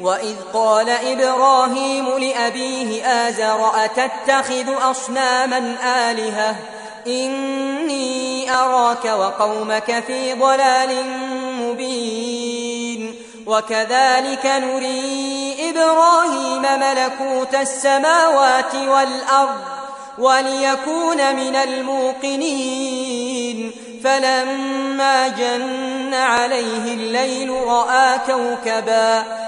وإذ قال إبراهيم لأبيه آزر أتتخذ أصناما آلهة؟ إني أراك وقومك في ضلال مبين وكذلك نري إبراهيم ملكوت السماوات والأرض وليكون من الموقنين فلما جن عليه الليل رأى كوكبا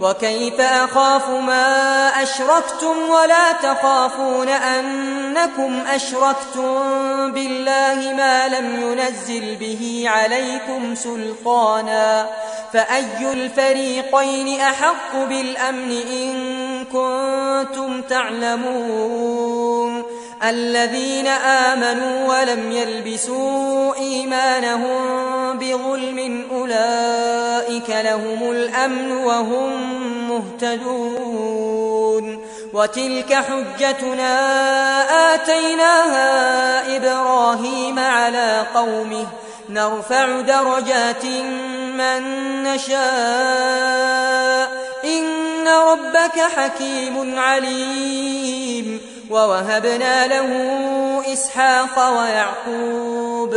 وكيف أخاف ما أشركتم ولا تخافون أنكم أشركتم بالله ما لم ينزل به عليكم سلطانا فأي الفريقين أحق بالأمن إن كنتم تعلمون الذين آمنوا ولم يلبسوا إيمانهم بظلم أولئك لهم الأمن وهم مهتدون. وتلك حجتنا آتيناها إبراهيم على قومه. نرفع درجات من نشاء. إن ربك حكيم عليم. ووهبنا له إسحاق ويعقوب.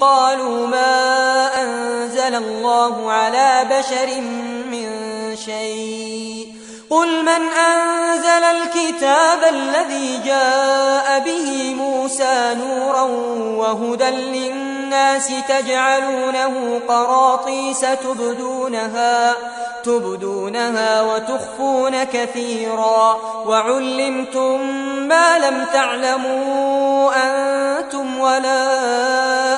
قالوا ما أنزل الله على بشر من شيء. قل من أنزل الكتاب الذي جاء به موسى نورا وهدى للناس تجعلونه قراطيس تبدونها تبدونها وتخفون كثيرا. وعلمتم ما لم تعلموا أنتم ولا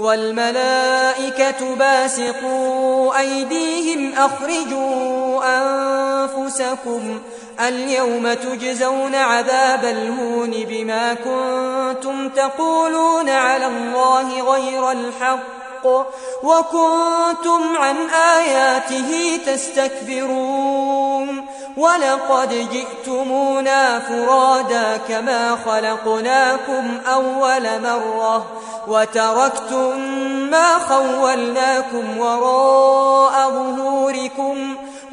والملائكة باسقوا أيديهم أخرجوا أنفسكم اليوم تجزون عذاب الهون بما كنتم تقولون على الله غير الحق وكنتم عن آياته تستكبرون ولقد جئتمونا فرادا كما خلقناكم أول مرة وتركتم ما خولناكم وراء ظهوركم